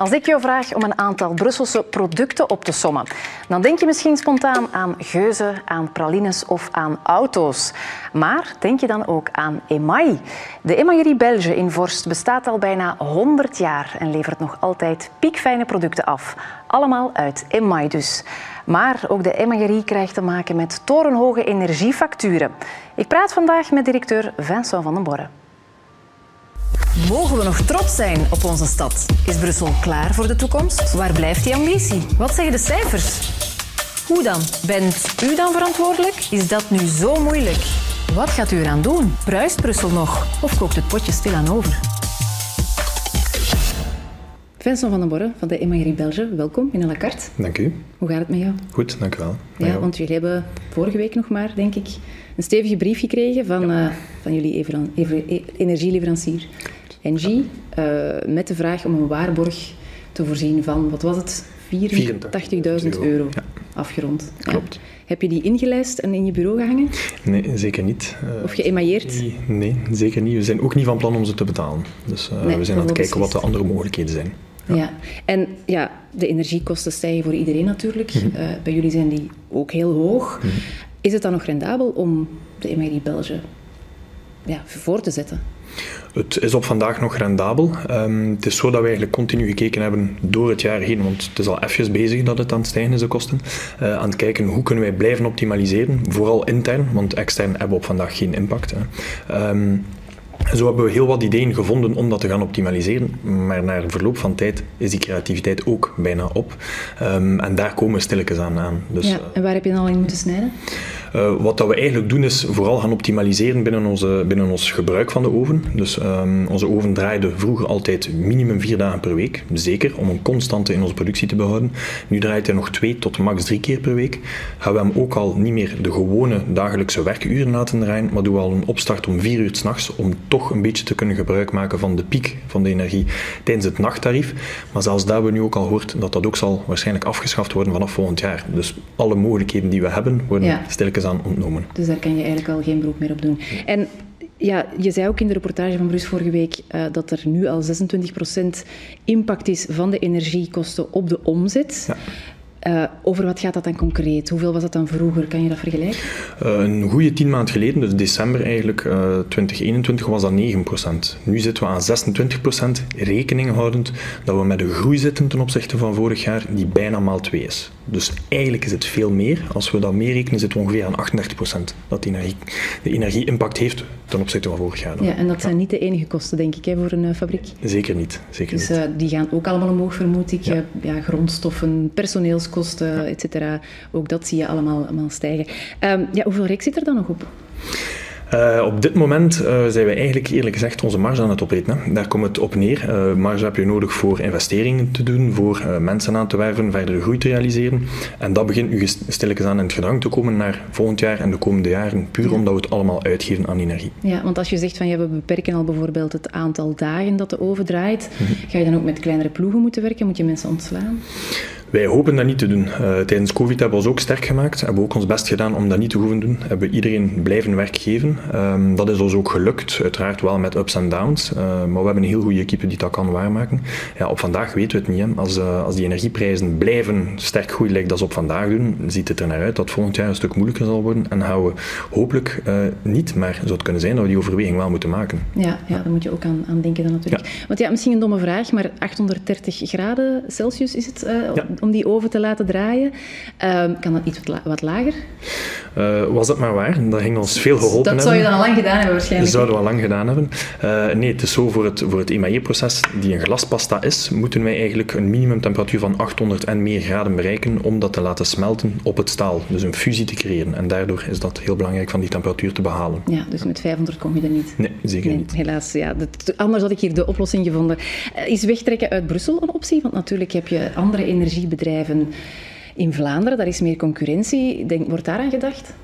Als ik jou vraag om een aantal Brusselse producten op te sommen, dan denk je misschien spontaan aan geuzen, aan pralines of aan auto's. Maar denk je dan ook aan Emaille? De Emaillerie Belge in Vorst bestaat al bijna 100 jaar en levert nog altijd piekfijne producten af. Allemaal uit Emaille dus. Maar ook de Emaillerie krijgt te maken met torenhoge energiefacturen. Ik praat vandaag met directeur Vincent van den Borre. Mogen we nog trots zijn op onze stad? Is Brussel klaar voor de toekomst? Waar blijft die ambitie? Wat zeggen de cijfers? Hoe dan? Bent u dan verantwoordelijk? Is dat nu zo moeilijk? Wat gaat u eraan doen? Bruist Brussel nog? Of kookt het potje stilaan over? Vincent van den Borre van de Imagerie Belge, welkom in la carte. Dank u. Hoe gaat het met jou? Goed, dank u wel. Ja, want jullie hebben vorige week nog maar, denk ik, een stevige brief gekregen van, uh, van jullie energieleverancier Engie, uh, met de vraag om een waarborg te voorzien van, wat was het, 84.000 euro, ja. afgerond. Klopt. Heb je die ingelijst en in je bureau gehangen? Nee, zeker niet. Uh, of geëmailleerd? Nee, zeker niet. We zijn ook niet van plan om ze te betalen. Dus uh, nee, we zijn aan het kijken wat de andere mogelijkheden zijn. Ja. ja. en ja, de energiekosten stijgen voor iedereen natuurlijk. Mm -hmm. uh, bij jullie zijn die ook heel hoog. Mm -hmm. Is het dan nog rendabel om de Emery Belge ja, voor te zetten? Het is op vandaag nog rendabel. Um, het is zo dat we eigenlijk continu gekeken hebben door het jaar heen, want het is al even bezig dat het aan het stijgen is, de kosten. Uh, aan het kijken hoe kunnen wij blijven optimaliseren, vooral intern, want extern hebben we op vandaag geen impact. Hè. Um, zo hebben we heel wat ideeën gevonden om dat te gaan optimaliseren, maar na verloop van tijd is die creativiteit ook bijna op. Um, en daar komen we stilletjes aan. aan. Dus, ja, en waar heb je dan al in moeten snijden? Uh, wat dat we eigenlijk doen is vooral gaan optimaliseren binnen, onze, binnen ons gebruik van de oven. Dus um, onze oven draaide vroeger altijd minimum vier dagen per week. Zeker, om een constante in onze productie te behouden. Nu draait hij nog twee tot max drie keer per week. Gaan we hem ook al niet meer de gewone dagelijkse werkuren laten draaien, maar doen we al een opstart om vier uur s'nachts om toch een beetje te kunnen gebruik maken van de piek van de energie tijdens het nachttarief. Maar zelfs daar hebben we nu ook al gehoord dat dat ook zal waarschijnlijk afgeschaft worden vanaf volgend jaar. Dus alle mogelijkheden die we hebben worden ja. Stilletjes aan ontnomen. Dus daar kan je eigenlijk al geen beroep meer op doen. En ja, je zei ook in de reportage van Bruce vorige week uh, dat er nu al 26% impact is van de energiekosten op de omzet. Ja. Uh, over wat gaat dat dan concreet? Hoeveel was dat dan vroeger? Kan je dat vergelijken? Uh, een goede tien maand geleden, dus december eigenlijk, uh, 2021, was dat 9%. Nu zitten we aan 26%, rekening houdend dat we met een groei zitten ten opzichte van vorig jaar die bijna maal 2 is. Dus eigenlijk is het veel meer. Als we dat meer rekenen, zitten we ongeveer aan 38% dat die energie, de energie-impact heeft ten opzichte van vorig jaar. Ja, en dat zijn niet de enige kosten, denk ik, hè, voor een fabriek? Zeker niet. Zeker dus niet. die gaan ook allemaal omhoog, vermoed ik. Ja. ja grondstoffen, personeels kosten, et cetera. Ook dat zie je allemaal, allemaal stijgen. Um, ja, hoeveel rek zit er dan nog op? Uh, op dit moment uh, zijn we eigenlijk eerlijk gezegd onze marge aan het opeten. Hè. Daar komt het op neer. Uh, marge heb je nodig voor investeringen te doen, voor mensen aan te werven, verdere groei te realiseren. En dat begint nu stilletjes aan in het gedrang te komen naar volgend jaar en de komende jaren, puur ja. omdat we het allemaal uitgeven aan energie. Ja, want als je zegt van ja, we beperken al bijvoorbeeld het aantal dagen dat de oven draait, mm -hmm. ga je dan ook met kleinere ploegen moeten werken? Moet je mensen ontslaan? Wij hopen dat niet te doen. Uh, tijdens COVID hebben we ons ook sterk gemaakt. Hebben we ook ons best gedaan om dat niet te hoeven doen. Hebben we iedereen blijven werk geven. Um, dat is ons ook gelukt. Uiteraard wel met ups en downs. Uh, maar we hebben een heel goede equipe die dat kan waarmaken. Ja, op vandaag weten we het niet. Hè. Als, uh, als die energieprijzen blijven sterk groeien, lijkt dat ze op vandaag doen, ziet het er naar uit dat volgend jaar een stuk moeilijker zal worden. En gaan we hopelijk niet, maar zou het kunnen zijn dat we die overweging wel moeten maken. Ja, ja, daar moet je ook aan, aan denken dan natuurlijk. Ja. Want ja, misschien een domme vraag, maar 830 graden Celsius is het ja om die oven te laten draaien. Um, kan dat iets wat, la wat lager? Uh, was dat maar waar. Dat ging ons veel geholpen Dat hebben. zou je dan al lang gedaan hebben waarschijnlijk. Dat zouden we al lang gedaan hebben. Uh, nee, het is zo voor het, voor het emailleproces, die een glaspasta is, moeten wij eigenlijk een minimumtemperatuur van 800 en meer graden bereiken om dat te laten smelten op het staal. Dus een fusie te creëren. En daardoor is dat heel belangrijk van die temperatuur te behalen. Ja, dus met 500 kom je er niet? Nee, zeker nee, niet. Helaas, ja. Dat, anders had ik hier de oplossing gevonden. Uh, is wegtrekken uit Brussel een optie? Want natuurlijk heb je andere energiebedrijven in Vlaanderen, daar is meer concurrentie. Denk, wordt daar aan gedacht?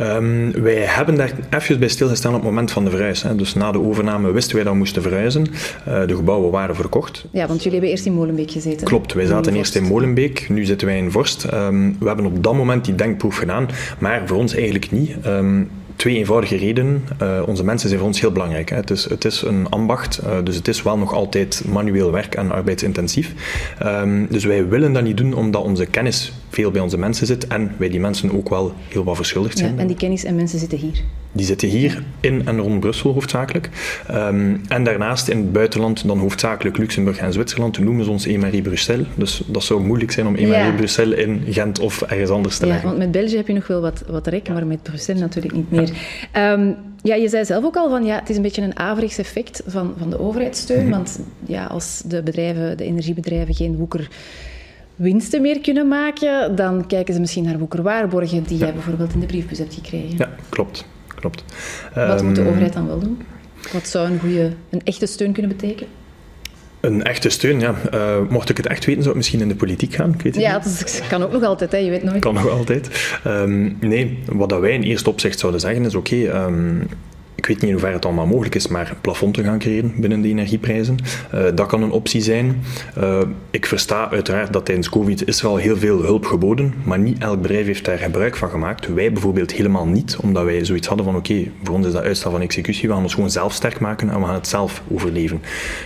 Um, wij hebben daar even bij stilgestaan op het moment van de verhuis. Hè. Dus na de overname wisten wij dat we moesten verhuizen. Uh, de gebouwen waren verkocht. Ja, want jullie hebben eerst in Molenbeek gezeten. Klopt, wij zaten in eerst in Molenbeek. Nu zitten wij in Vorst. Um, we hebben op dat moment die denkproef gedaan, maar voor ons eigenlijk niet. Um, twee eenvoudige redenen. Uh, onze mensen zijn voor ons heel belangrijk. Hè. Het, is, het is een ambacht, uh, dus het is wel nog altijd manueel werk en arbeidsintensief. Um, dus wij willen dat niet doen omdat onze kennis veel bij onze mensen zit en wij die mensen ook wel heel wat verschuldigd zijn. Ja, en die kennis en mensen zitten hier? Die zitten hier in en rond Brussel hoofdzakelijk. Um, en daarnaast in het buitenland dan hoofdzakelijk Luxemburg en Zwitserland noemen ze ons Emarie Bruxelles. Dus dat zou moeilijk zijn om Emarie ja. Bruxelles in Gent of ergens anders te leggen. Ja, want met België heb je nog wel wat, wat rek, maar met Bruxelles natuurlijk niet meer. Ja. Um, ja, je zei zelf ook al van ja, het is een beetje een averechts effect van, van de overheidssteun. Mm -hmm. Want ja, als de bedrijven, de energiebedrijven geen woeker winsten meer kunnen maken, dan kijken ze misschien naar woekerwaarborgen die ja. jij bijvoorbeeld in de briefbus hebt gekregen. Ja, klopt. klopt. Wat um, moet de overheid dan wel doen? Wat zou een, goede, een echte steun kunnen betekenen? Een echte steun, ja. Uh, mocht ik het echt weten, zou het misschien in de politiek gaan. Ik weet het ja, dat kan ook nog altijd, hè. je weet nooit. Kan nog altijd. Um, nee, wat dat wij in eerste opzicht zouden zeggen is: oké, okay, um, ik weet niet in hoeverre het allemaal mogelijk is, maar een plafond te gaan creëren binnen de energieprijzen. Uh, dat kan een optie zijn. Uh, ik versta uiteraard dat tijdens COVID is er al heel veel hulp geboden, maar niet elk bedrijf heeft daar gebruik van gemaakt. Wij bijvoorbeeld helemaal niet, omdat wij zoiets hadden van oké, voor ons is dat uitstel van executie, we gaan ons gewoon zelf sterk maken en we gaan het zelf overleven.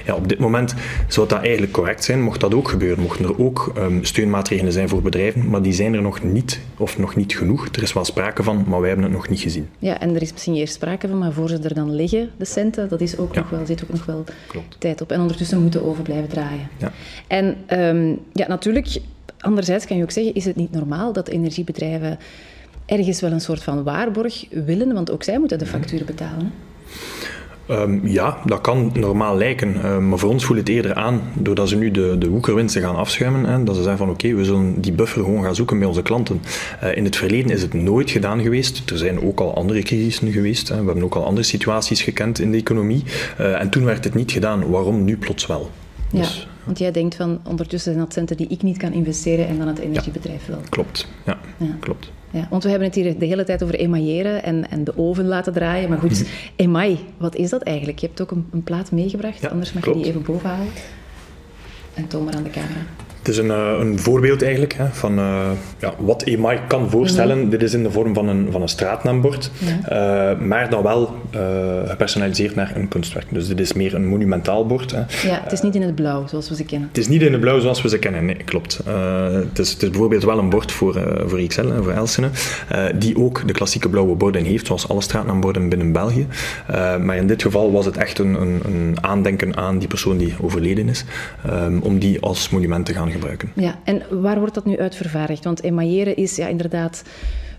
Ja, op dit moment zou dat eigenlijk correct zijn, mocht dat ook gebeuren. Mochten er ook um, steunmaatregelen zijn voor bedrijven, maar die zijn er nog niet, of nog niet genoeg. Er is wel sprake van, maar wij hebben het nog niet gezien. Ja, en er is misschien eerst sprake van, maar voor ze er dan liggen, de centen, dat is ook ja. nog wel, zit ook nog wel Klopt. tijd op. En ondertussen moeten over blijven draaien. Ja. En um, ja, natuurlijk, anderzijds kan je ook zeggen, is het niet normaal dat energiebedrijven ergens wel een soort van waarborg willen, want ook zij moeten de facturen betalen. Hè? Um, ja, dat kan normaal lijken, um, maar voor ons voelt het eerder aan, doordat ze nu de, de woekerwinsten gaan afschuimen, hè, dat ze zeggen van oké, okay, we zullen die buffer gewoon gaan zoeken bij onze klanten. Uh, in het verleden is het nooit gedaan geweest. Er zijn ook al andere crisissen geweest. Hè. We hebben ook al andere situaties gekend in de economie. Uh, en toen werd het niet gedaan. Waarom nu plots wel? Ja, dus, want jij denkt van ondertussen zijn dat centen die ik niet kan investeren en dan het energiebedrijf wel. Klopt, ja, ja. klopt. Ja, want we hebben het hier de hele tijd over emailleren en, en de oven laten draaien. Maar goed, email, wat is dat eigenlijk? Je hebt ook een, een plaat meegebracht, ja, anders mag klopt. je die even boven halen. En toon maar aan de camera. Het is een, uh, een voorbeeld eigenlijk hè, van uh, ja, wat EMI kan voorstellen. Mm -hmm. Dit is in de vorm van een, van een straatnaambord, ja. uh, maar dan wel gepersonaliseerd naar een kunstwerk. Dus dit is meer een monumentaal bord. Hè. Ja, het is niet in het blauw zoals we ze kennen. Het is niet in het blauw zoals we ze kennen, nee, klopt. het, is, het is bijvoorbeeld wel een bord voor, voor XL en voor Elsene, die ook de klassieke blauwe borden heeft, zoals alle straatnaamborden binnen België. maar in dit geval was het echt een, een, een aandenken aan die persoon die overleden is, um, om die als monument te gaan gebruiken. Ja, en waar wordt dat nu uit vervaardigd? Want emailleren is ja, inderdaad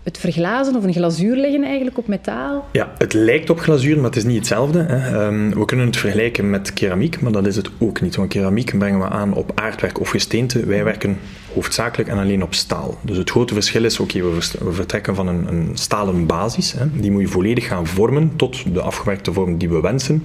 het verglazen of een glazuur leggen eigenlijk op metaal? Ja, het lijkt op glazuur, maar het is niet hetzelfde. Hè. Um, we kunnen het vergelijken met keramiek, maar dat is het ook niet. Want keramiek brengen we aan op aardwerk of gesteente. Wij werken hoofdzakelijk en alleen op staal. Dus het grote verschil is, oké, we vertrekken van een, een stalen basis. Hè. Die moet je volledig gaan vormen tot de afgewerkte vorm die we wensen.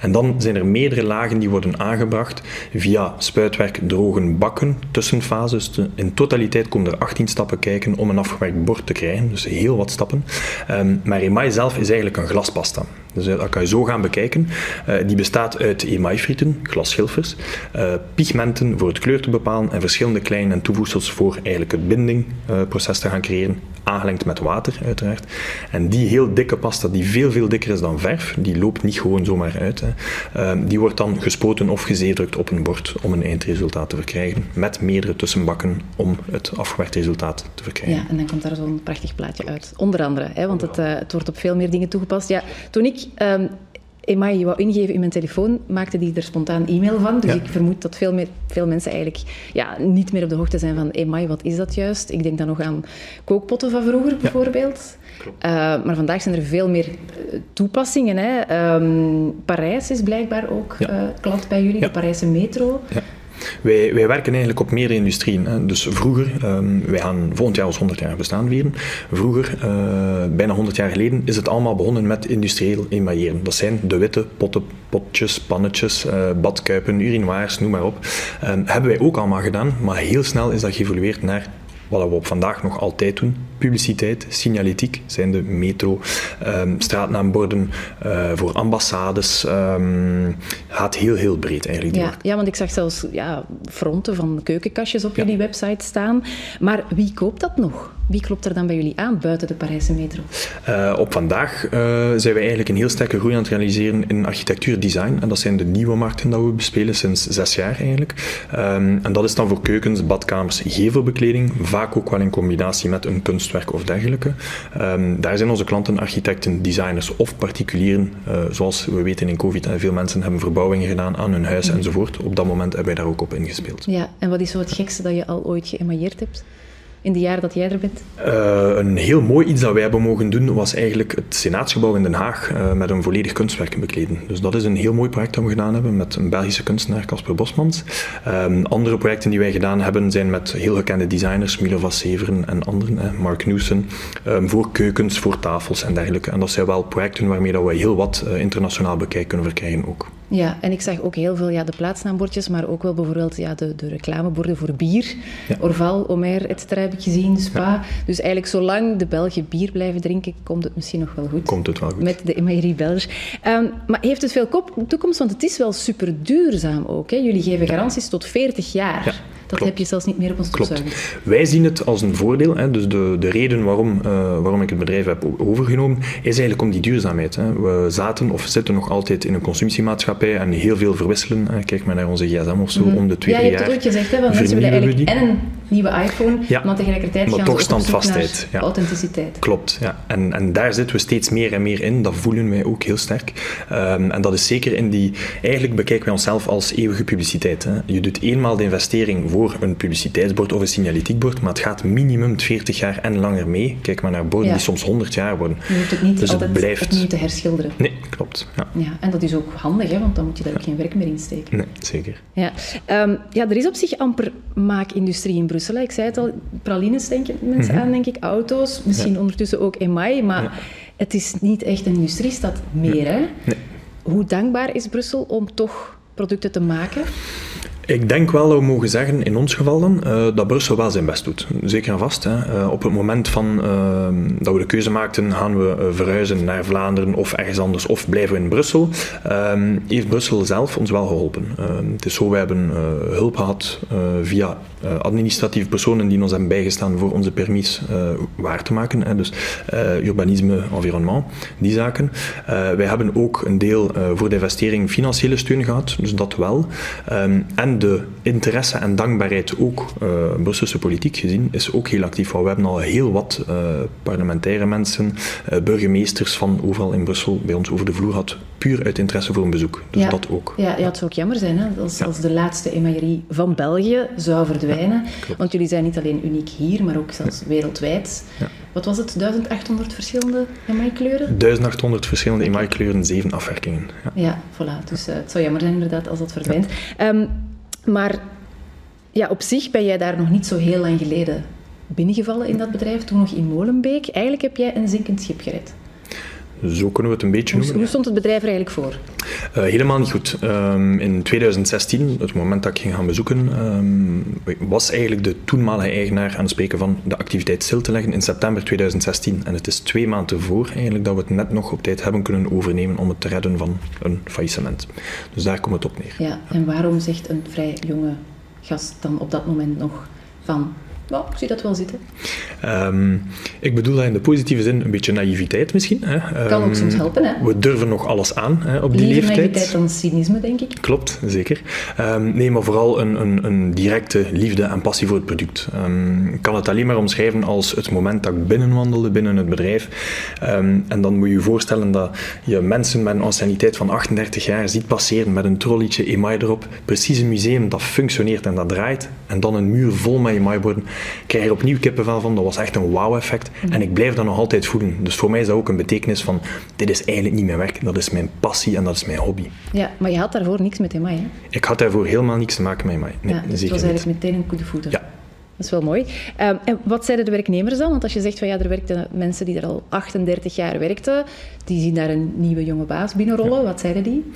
En dan zijn er meerdere lagen die worden aangebracht via spuitwerk, drogen, bakken, tussenfases. In totaliteit komen er 18 stappen kijken om een afgewerkt bord te krijgen. Dus heel wat stappen. Um, maar email zelf is eigenlijk een glaspasta. Dus dat kan je zo gaan bekijken. Uh, die bestaat uit emailfrieten, glasschilfers, uh, pigmenten voor het kleur te bepalen en verschillende kleine toevoegsels voor eigenlijk het bindingproces te gaan creëren, aangelengd met water uiteraard. En die heel dikke pasta, die veel veel dikker is dan verf, die loopt niet gewoon zomaar uit. Hè. die wordt dan gespoten of gezeedrukt op een bord om een eindresultaat te verkrijgen, met meerdere tussenbakken om het afgewerkt resultaat te verkrijgen. Ja, en dan komt daar zo'n prachtig plaatje uit. Onder andere, hè, want het, het wordt op veel meer dingen toegepast. Ja, toen ik um, email wou ingeven in mijn telefoon, maakte die er spontaan e-mail van. Dus ja. ik vermoed dat veel, meer, veel mensen eigenlijk ja, niet meer op de hoogte zijn van email, wat is dat juist? Ik denk dan nog aan kookpotten van vroeger bijvoorbeeld. Uh, maar vandaag zijn er veel meer toepassingen. Hè. Um, Parijs is blijkbaar ook uh, klant bij jullie, de Parijse metro. Wij, wij, werken eigenlijk op meerdere industrieën. Hè. Dus vroeger, um, wij gaan volgend jaar ons 100 jaar bestaan vieren. Vroeger, uh, bijna 100 jaar geleden, is het allemaal begonnen met industrieel emailleren. Dat zijn de witte potten, potjes, pannetjes, uh, badkuipen, urinoirs, noem maar op. Hebben wij ook allemaal gedaan, maar heel snel is dat geëvolueerd naar wat we op vandaag nog altijd doen. Publiciteit, signalitiek, zijn de metro, um, straatnaamborden uh, voor ambassades. Um, gaat heel, heel breed eigenlijk. Ja, ja, want ik zag zelfs ja, fronten van keukenkastjes op Ja. jullie website staan. Maar wie koopt dat nog? Wie klopt er dan bij jullie aan buiten de Parijse metro? Uh, op vandaag uh, zijn we eigenlijk een heel sterke groei aan het realiseren in architectuur design. En dat zijn de nieuwe markten dat we bespelen sinds zes jaar eigenlijk. Um, en dat is dan voor keukens, badkamers, gevelbekleding, vaak ook wel in combinatie met een kunstwerk of dergelijke. Um, daar zijn onze klanten architecten, designers of particulieren. Uh, zoals we weten in COVID, en veel mensen hebben verbouwingen gedaan aan hun huis mm. enzovoort. Op dat moment hebben wij daar ook op ingespeeld. Ja, en wat is zo het gekste dat je al ooit geëmailleerd hebt? In de jaren dat jij er bent? Uh, een heel mooi iets dat wij hebben mogen doen was eigenlijk het Senaatsgebouw in Den Haag uh, met een volledig kunstwerk bekleden. Dus dat is een heel mooi project dat we gedaan hebben met een Belgische kunstenaar, Casper Bosmans. Um, andere projecten die wij gedaan hebben zijn met heel gekende designers, Milo van Severen en anderen, Mark Newson, um, voor keukens, voor tafels en dergelijke. En dat zijn wel projecten waarmee dat we heel wat uh, internationaal bekijk kunnen verkrijgen ook. Ja, en ik zag ook heel veel ja, de plaatsnaambordjes, maar ook wel bijvoorbeeld ja, de, de reclameborden voor bier. Ja. Orval, Omer, et cetera heb ik gezien, Spa. Ja. Dus eigenlijk zolang de Belgen bier blijven drinken, komt het misschien nog wel goed. Komt het wel goed. Met de Emaillerie Belge. Um, maar heeft het veel toekomst? Want het is wel super duurzaam ook. Hè? Jullie geven garanties tot 40 jaar. Dat Klopt. heb je zelfs niet meer op ons stofzuiger. Wij zien het als een voordeel. Hè. Dus de, de reden waarom, uh, waarom ik het bedrijf heb overgenomen, is eigenlijk om die duurzaamheid. Hè. We zaten of zitten nog altijd in een consumptiemaatschappij en heel veel verwisselen. Hè. Kijk maar naar onze gsm of zo, mm -hmm. om de twee, ja, jaar. Ja, je hebt het ooit gezegd, hè, want mensen willen eigenlijk en een nieuwe iPhone, ja, maar tegelijkertijd maar gaan toch standvastheid. Ja. authenticiteit. Klopt, ja. En, en daar zitten we steeds meer en meer in. Dat voelen wij ook heel sterk. Um, en dat is zeker in die... Eigenlijk bekijken wij onszelf als eeuwige publiciteit. Hè. Je doet eenmaal de investering voor een publiciteitsbord of een signaletiekbord, maar het gaat minimum 40 jaar en langer mee. Kijk maar naar borden ja. die soms 100 jaar worden. Je hoeft het niet dus altijd het blijft... opnieuw te herschilderen. Nee, klopt. Ja. ja. en dat is ook handig, hè, want dan moet je daar ook geen werk meer in steken. Nee, zeker. Ja. Um, ja, er is op zich amper maakindustrie in Brussel. Ik zei het al, pralines denken mensen mm -hmm. aan, denk ik, auto's, misschien ja. ondertussen ook emaai, maar ja. het is niet echt een industriestad meer. Hè? Nee. Hoe dankbaar is Brussel om toch producten te maken? Ik denk wel dat we mogen zeggen, in ons geval dan, uh, dat Brussel wel zijn best doet. Zeker en vast. Hè. Uh, op het moment van, uh, dat we de keuze maakten, gaan we verhuizen naar Vlaanderen of ergens anders, of blijven we in Brussel, ehm, heeft Brussel zelf ons wel geholpen. Ehm, het is zo, wij hebben hulp gehad via administratieve personen die ons hebben bijgestaan voor onze permis waar te maken. Hè. Dus urbanisme, environnement, die zaken. wij hebben ook een deel voor de investering financiële steun gehad, dus dat wel. Um, en de interesse en dankbaarheid ook uh, Brusselse politiek gezien is ook heel actief. We hebben al heel wat uh, parlementaire mensen, uh, burgemeesters van overal in Brussel bij ons over de vloer gehad, puur uit interesse voor een bezoek. Dus ja. dat ook. Ja, ja, het zou ook jammer zijn hè, als, ja. als de laatste emaillerie van België zou verdwijnen. Ja, Want jullie zijn niet alleen uniek hier, maar ook zelfs wereldwijd. Wat was het? 1800 verschillende emailkleuren? 1800 verschillende emailkleuren, zeven afwerkingen. Ja, voilà. Dus het zou jammer zijn inderdaad als dat verdwijnt. Um, maar ja, op zich ben jij daar nog niet zo heel lang geleden binnengevallen in dat bedrijf, toen nog in Molenbeek. Eigenlijk heb jij een zinkend schip gered. Zo kunnen we het een beetje hoe, noemen. Hoe stond het bedrijf er eigenlijk voor? Uh, helemaal niet goed. Um, in 2016, het moment dat ik ging gaan bezoeken, um, was eigenlijk de toenmalige eigenaar aan het spreken van de activiteit stil te leggen in september 2016. En het is twee maanden voor eigenlijk dat we het net nog op tijd hebben kunnen overnemen om het te redden van een faillissement. Dus daar komt het op neer. Ja, en waarom zegt een vrij jonge gast dan op dat moment nog van ja, ik zie dat wel zitten. Um, ik bedoel dat in de positieve zin een beetje naïviteit misschien. Hè. Um, kan ook soms helpen. Hè? We durven nog alles aan hè, op die Liever leeftijd. naïviteit dan cynisme, denk ik. Klopt, zeker. Um, nee, maar vooral een, een, een, directe liefde en passie voor het product. ik kan het alleen maar omschrijven als het moment dat ik binnenwandelde binnen het bedrijf. en dan moet je je voorstellen dat je mensen met een anciëniteit van 38 jaar ziet passeren met een trollietje email erop. Precies een museum dat functioneert en dat draait. En dan een muur vol met emailborden krijg er opnieuw kippenvel van. Dat was echt een wauw-effect. Mm. En ik blijf dat nog altijd voelen. Dus voor mij is dat ook een betekenis van: dit is eigenlijk niet mijn werk, dat is mijn passie en dat is mijn hobby. Ja, maar je had daarvoor niks met Emai, hè? Ik had daarvoor helemaal niks te maken met Emai. Nee, ja, dus het was eigenlijk meteen een goede voeten. Ja. Dat is wel mooi. Um, en wat zeiden de werknemers dan? Want als je zegt van ja, er werkten mensen die er al 38 jaar werkten, die zien daar een nieuwe jonge baas binnenrollen. Ja. Wat zeiden die?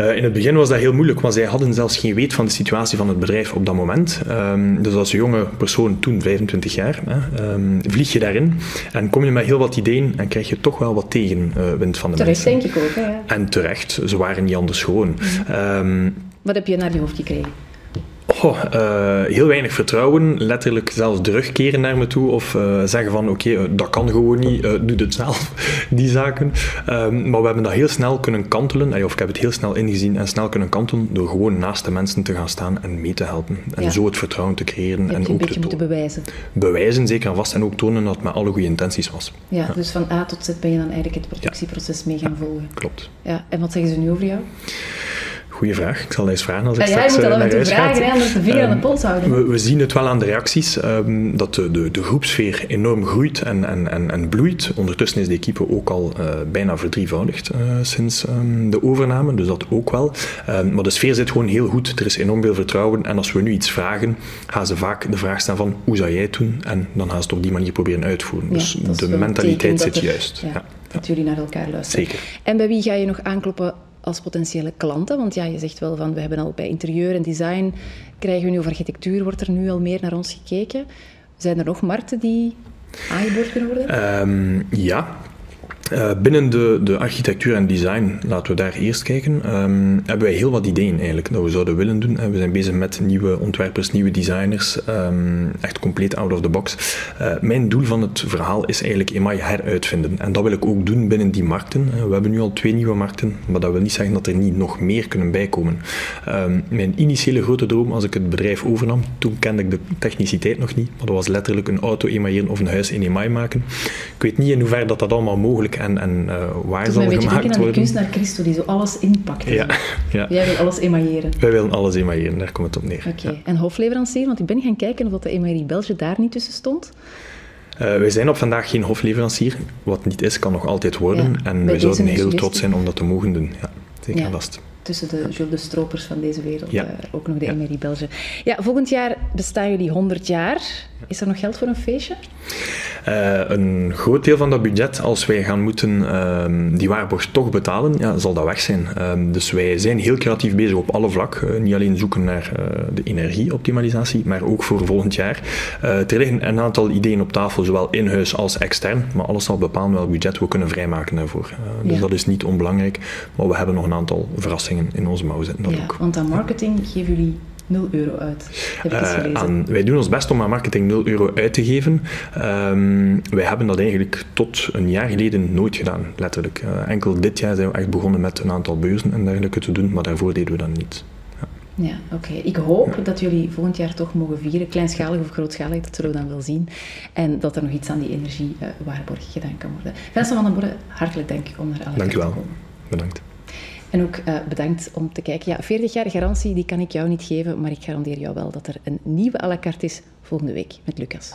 Uh, in het begin was dat heel moeilijk, want zij hadden zelfs geen weet van de situatie van het bedrijf op dat moment. Um, dus als jonge persoon, toen 25 jaar, hè, um, vlieg je daarin en kom je met heel wat ideeën en krijg je toch wel wat tegenwind van de terecht, mensen. denk ik ook. Hè, ja. En terecht, ze waren niet anders gewoon. Mm. Um, wat heb je naar je hoofd gekregen? Uh, heel weinig vertrouwen, letterlijk zelfs terugkeren naar me toe of uh, zeggen van oké, okay, dat kan gewoon niet, doe het zelf, die zaken. Um, maar we hebben dat heel snel kunnen kantelen, of ik heb het heel snel ingezien en snel kunnen kantelen door gewoon naast de mensen te gaan staan en mee te helpen. En ja. zo het vertrouwen te creëren. en ook een beetje moeten bewijzen. Bewijzen, zeker en vast, en ook tonen dat het met alle goede intenties was. Ja, ja, dus van A tot Z ben je dan eigenlijk het productieproces mee gaan volgen. Klopt. Ja, en wat zeggen ze nu over jou? Goeie vraag. Ik zal eens vragen als ik ja, straks jij moet uh, dat naar met de vragen, hè, anders de vinger aan de pols houden. We, we, zien het wel aan de reacties, um, dat de, de, de, groepsfeer enorm groeit en, en, en, en bloeit. Ondertussen is de equipe ook al uh, bijna verdrievoudigd uh, sinds um, de overname, dus dat ook wel. Maar de sfeer zit gewoon heel goed, er is enorm veel vertrouwen. En als we nu iets vragen, gaan ze vaak de vraag stellen van, hoe zou jij het doen? En dan gaan ze het op die manier proberen uitvoeren. Ja, dus de mentaliteit zit er, juist. Ja, ja, dat jullie naar elkaar luisteren. Zeker. En bij wie ga je nog aankloppen als potentiële klanten? Want ja, je zegt wel van we hebben al bij interieur en design, krijgen we nu over architectuur, wordt er nu al meer naar ons gekeken. Zijn er nog markten die aangeboord kunnen worden? Um, ja, uh, binnen de, de architectuur en design, laten we daar eerst kijken, um, hebben wij heel wat ideeën eigenlijk dat we zouden willen doen. Uh, we zijn bezig met nieuwe ontwerpers, nieuwe designers, um, echt compleet out of the box. Uh, mijn doel van het verhaal is eigenlijk EMAI heruitvinden. En dat wil ik ook doen binnen die markten. we hebben nu al twee nieuwe markten, maar dat wil niet zeggen dat er niet nog meer kunnen bijkomen. Um, mijn initiële grote droom als ik het bedrijf overnam, toen kende ik de techniciteit nog niet, maar dat was letterlijk een auto emailleren of een huis in EMAI maken. Ik weet niet in hoeverre dat, dat allemaal mogelijk en, en uh, waar zal gemaakt worden. aan de kunstenaar Christo die zo alles inpakt. Ja, ja. Jij wil alles emailleren. Wij willen alles emailleren, daar komt het op neer. Oké, okay. en hofleverancier, want ik ben gaan kijken of de Emaillerie België daar niet tussen stond. Uh, wij zijn op vandaag geen hofleverancier. Wat niet is, kan nog altijd worden. En wij zouden heel trots zijn om dat te mogen doen. Ja, zeker vast tussen de Jules de Stropers van deze wereld, ja. uh, ook nog de ja. Emery Belge. Ja, volgend jaar bestaan jullie 100 jaar. Is er nog geld voor een feestje? Uh, een groot deel van dat budget, als wij gaan moeten uh, die waarborg toch betalen, ja, zal dat weg zijn. Ehm, dus wij zijn heel creatief bezig op alle vlakken. niet alleen zoeken naar de energieoptimalisatie, maar ook voor volgend jaar. er liggen een aantal ideeën op tafel, zowel in huis als extern. Maar alles zal bepalen welk budget we kunnen vrijmaken daarvoor. dus ja. dat is niet onbelangrijk. Maar we hebben nog een aantal verrassingen in onze mouw zitten. Dat ja, ook. Want aan marketing geven jullie 0 euro uit. Heb ik eens uh, aan, wij doen ons best om aan marketing 0 euro uit te geven. Um, wij hebben dat eigenlijk tot een jaar geleden nooit gedaan, letterlijk. Uh, enkel dit jaar zijn we echt begonnen met een aantal beurzen en dergelijke te doen, maar daarvoor deden we dat niet. Ja, ja oké. Okay. Ik hoop ja. dat jullie volgend jaar toch mogen vieren, kleinschalig of grootschalig, dat zullen we dan wel zien. En dat er nog iets aan die energiewaarborg uh, gedaan kan worden. Vincent van den Borden, hartelijk dank om naar alle Dank te komen. Bedankt. En ook uh, bedankt om te kijken. Ja, 40 jaar garantie, die kan ik jou niet geven, maar ik garandeer jou wel dat er een nieuwe à la carte is volgende week met Lucas.